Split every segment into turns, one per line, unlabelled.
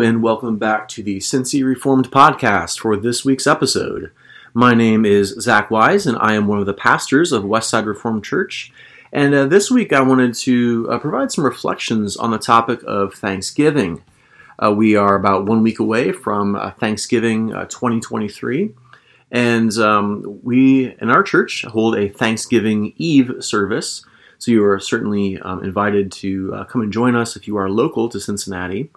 And welcome back to the Cincy Reformed podcast for this week's episode. My name is Zac Wise, and I am one of the pastors of Westside Reformed Church. And uh, this week, I wanted to uh, provide some reflections on the topic of Thanksgiving. Uh, we are about one week away from uh, Thanksgiving uh, 2023, and um, we in our church hold a Thanksgiving Eve service. So you are certainly um, invited to uh, come and join us if you are local to Cincinnati.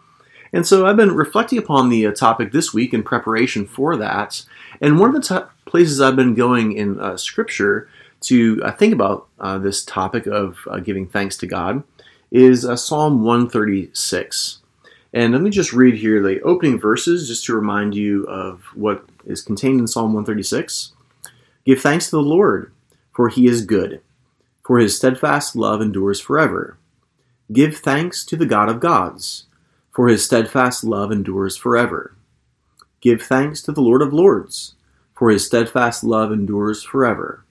And so I've been reflecting upon the uh, topic this week in preparation for that. And one of the places I've been going in uh, Scripture to uh, think about uh, this topic of uh, giving thanks to God is uh, Psalm 136. And let me just read here the opening verses just to remind you of what is contained in Psalm 136. Give thanks to the Lord, for he is good, for his steadfast love endures forever. Give thanks to the God of gods for his steadfast love endures forever. Give thanks to the Lord of Lords, for his steadfast love endures forever.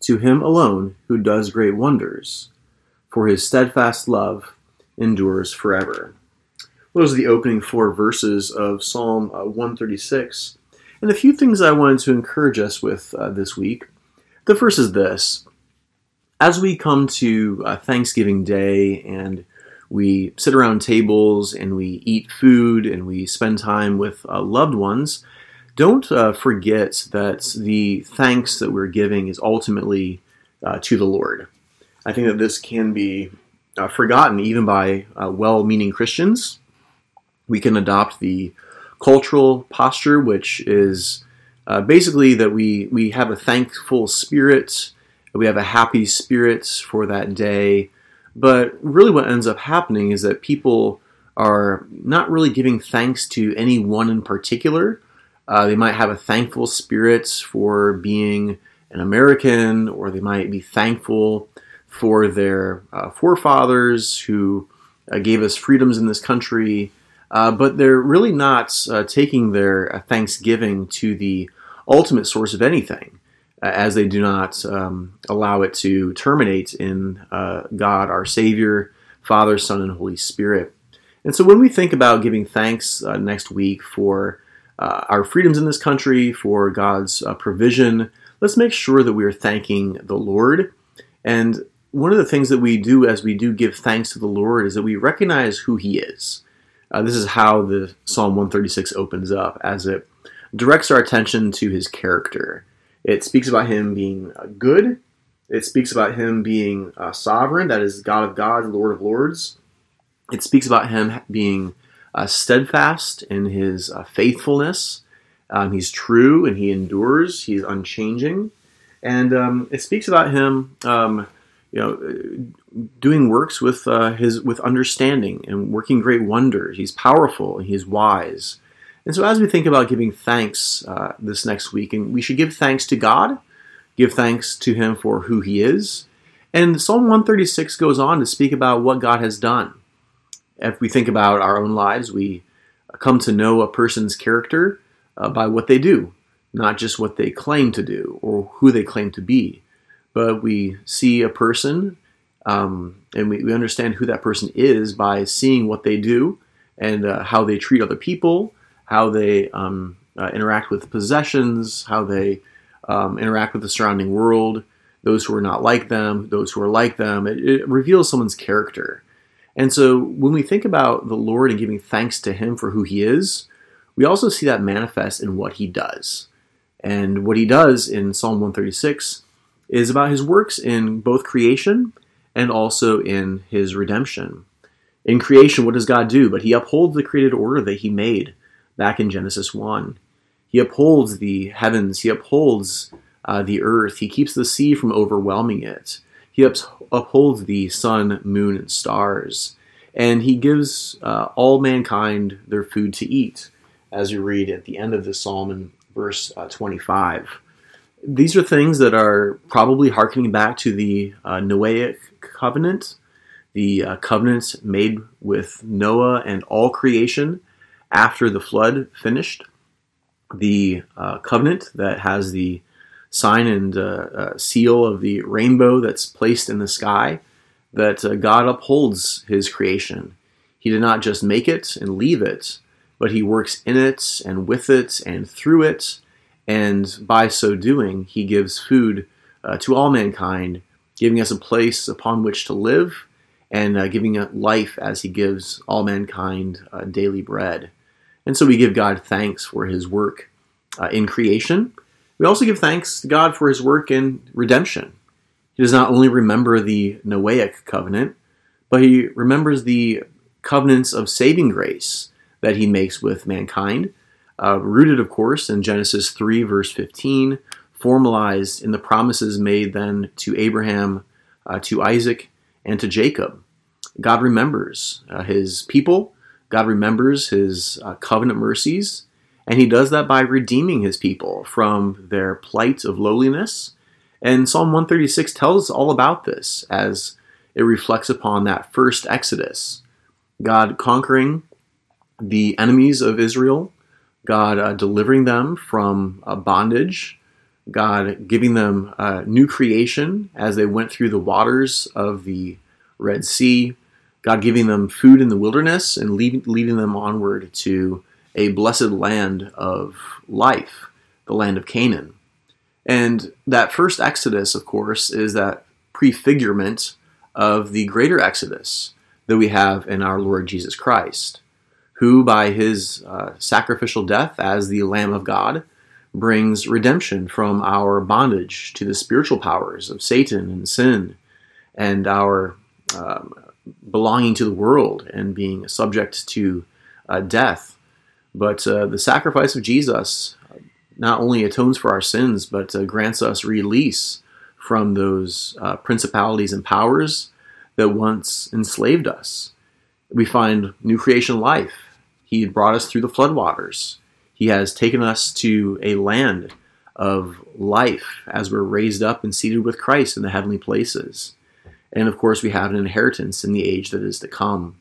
To him alone who does great wonders, for his steadfast love endures forever. Those are the opening four verses of Psalm uh, 136. And a few things I wanted to encourage us with uh, this week. The first is this. As we come to uh, Thanksgiving Day and we sit around tables and we eat food and we spend time with uh, loved ones, don't uh, forget that the thanks that we're giving is ultimately uh, to the Lord. I think that this can be uh, forgotten even by uh, well meaning Christians. We can adopt the cultural posture, which is uh, basically that we, we have a thankful spirit, we have a happy spirit for that day but really, what ends up happening is that people are not really giving thanks to any one in particular. Uh, they might have a thankful spirit for being an American, or they might be thankful for their uh, forefathers who uh, gave us freedoms in this country. Uh, but they're really not uh, taking their uh, thanksgiving to the ultimate source of anything as they do not um, allow it to terminate in uh, God, our Savior, Father, Son, and Holy Spirit. And so when we think about giving thanks uh, next week for uh, our freedoms in this country, for God's uh, provision, let's make sure that we are thanking the Lord. And one of the things that we do as we do give thanks to the Lord is that we recognize who He is. Uh, this is how the Psalm 136 opens up, as it directs our attention to His character. It speaks about him being uh, good. It speaks about him being uh, sovereign, that is, God of gods, Lord of lords. It speaks about him being uh, steadfast in his uh, faithfulness. Um, he's true and he endures. He's unchanging, and um, it speaks about him, um, you know, doing works with uh, his with understanding and working great wonders. He's powerful and he's wise. And so, as we think about giving thanks uh, this next week, and we should give thanks to God, give thanks to Him for who He is. And Psalm 136 goes on to speak about what God has done. If we think about our own lives, we come to know a person's character uh, by what they do, not just what they claim to do or who they claim to be. But we see a person um, and we, we, understand who that person is by seeing what they do and uh, how they treat other people how they um, uh, interact with possessions, how they um, interact with the surrounding world, those who are not like them, those who are like them. It, it, reveals someone's character. And so when we think about the Lord and giving thanks to Him for who He is, we also see that manifest in what He does. And what He does in Psalm 136 is about His works in both creation and also in His redemption. In creation, what does God do? But He upholds the created order that He made back in Genesis 1. He upholds the heavens, he upholds uh, the earth, he keeps the sea from overwhelming it. He upholds the sun, moon, and stars. And he gives uh, all mankind their food to eat, as you read at the end of the psalm in verse uh, 25. These are things that are probably harkening back to the uh, Noahic covenant, the uh, covenant made with Noah and all creation after the flood finished, the uh, covenant that has the sign and uh, uh, seal of the rainbow that's placed in the sky, that uh, God upholds his creation. He did not just make it and leave it, but He works in it and with it and through it. And by so doing, He gives food uh, to all mankind, giving us a place upon which to live and uh, giving life as He gives all mankind uh, daily bread. And so we give God thanks for His work uh, in creation. We also give thanks to God for His work in redemption. He does not only remember the Noahic covenant, but He remembers the covenants of saving grace that He makes with mankind, uh, rooted, of course, in Genesis 3, verse 15, formalized in the promises made then to Abraham, uh, to Isaac, and to Jacob. God remembers uh, His people God remembers his uh, covenant mercies, and he does that by redeeming his people from their plight of lowliness. And Psalm 136 tells us all about this as it reflects upon that first Exodus. God conquering the enemies of Israel, God uh, delivering them from bondage, God giving them uh, new creation as they went through the waters of the Red Sea, God giving them food in the wilderness and leading them onward to a blessed land of life, the land of Canaan. And that first Exodus, of course, is that prefigurement of the greater Exodus that we have in our Lord Jesus Christ, who, by his uh, sacrificial death as the Lamb of God, brings redemption from our bondage to the spiritual powers of Satan and sin and our um, belonging to the world and being subject to uh, death. But uh, the sacrifice of Jesus not only atones for our sins, but uh, grants us release from those uh, principalities and powers that once enslaved us. We find new creation life. He brought us through the floodwaters. He has taken us to a land of life as we're raised up and seated with Christ in the heavenly places. And of course, we have an inheritance in the age that is to come.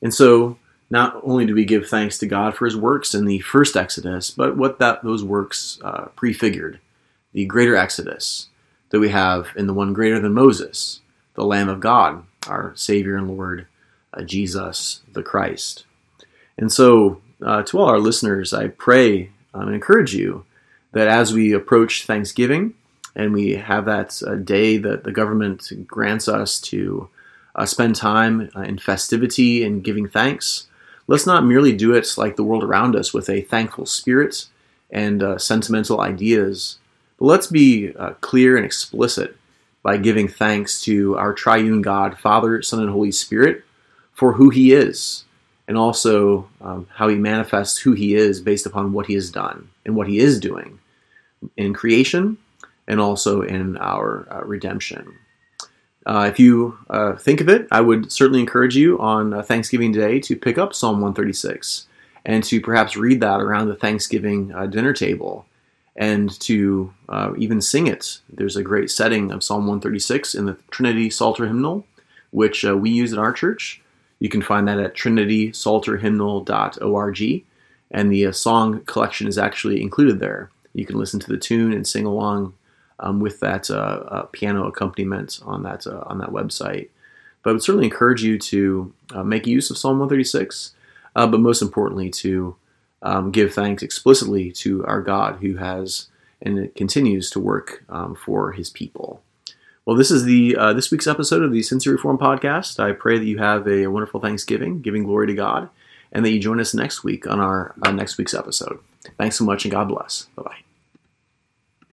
And so, not only do we give thanks to God for his works in the first Exodus, but what that those works uh, prefigured, the greater Exodus that we have in the one greater than Moses, the Lamb of God, our Savior and Lord, uh, Jesus the Christ. And so, uh, to all our listeners, I pray um, and encourage you that as we approach Thanksgiving, and we have that uh, day that the government grants us to uh, spend time uh, in festivity and giving thanks. Let's not merely do it like the world around us with a thankful spirit and uh, sentimental ideas, but let's be uh, clear and explicit by giving thanks to our triune God, Father, Son, and Holy Spirit for who He is, and also um, how He manifests who He is based upon what He has done and what He is doing in creation and also in our uh, redemption. Uh, if you uh, think of it, I would certainly encourage you on uh, Thanksgiving Day to pick up Psalm 136 and to perhaps read that around the Thanksgiving uh, dinner table and to uh, even sing it. There's a great setting of Psalm 136 in the Trinity Psalter Hymnal, which we use in our church. You can find that at trinitypsalterhymnal.org, and the song collection is actually included there. You can listen to the tune and sing along um, with that uh, uh, piano accompaniment on that uh, on that website. But I would certainly encourage you to uh, make use of Psalm 136, uh, but most importantly to um, give thanks explicitly to our God who has and continues to work um, for His people. Well, this is the uh, this week's episode of the Cincy Reform Podcast. I pray that you have a wonderful Thanksgiving, giving glory to God, and that you join us next week on our next week's episode. Thanks so much, and God bless. Bye bye.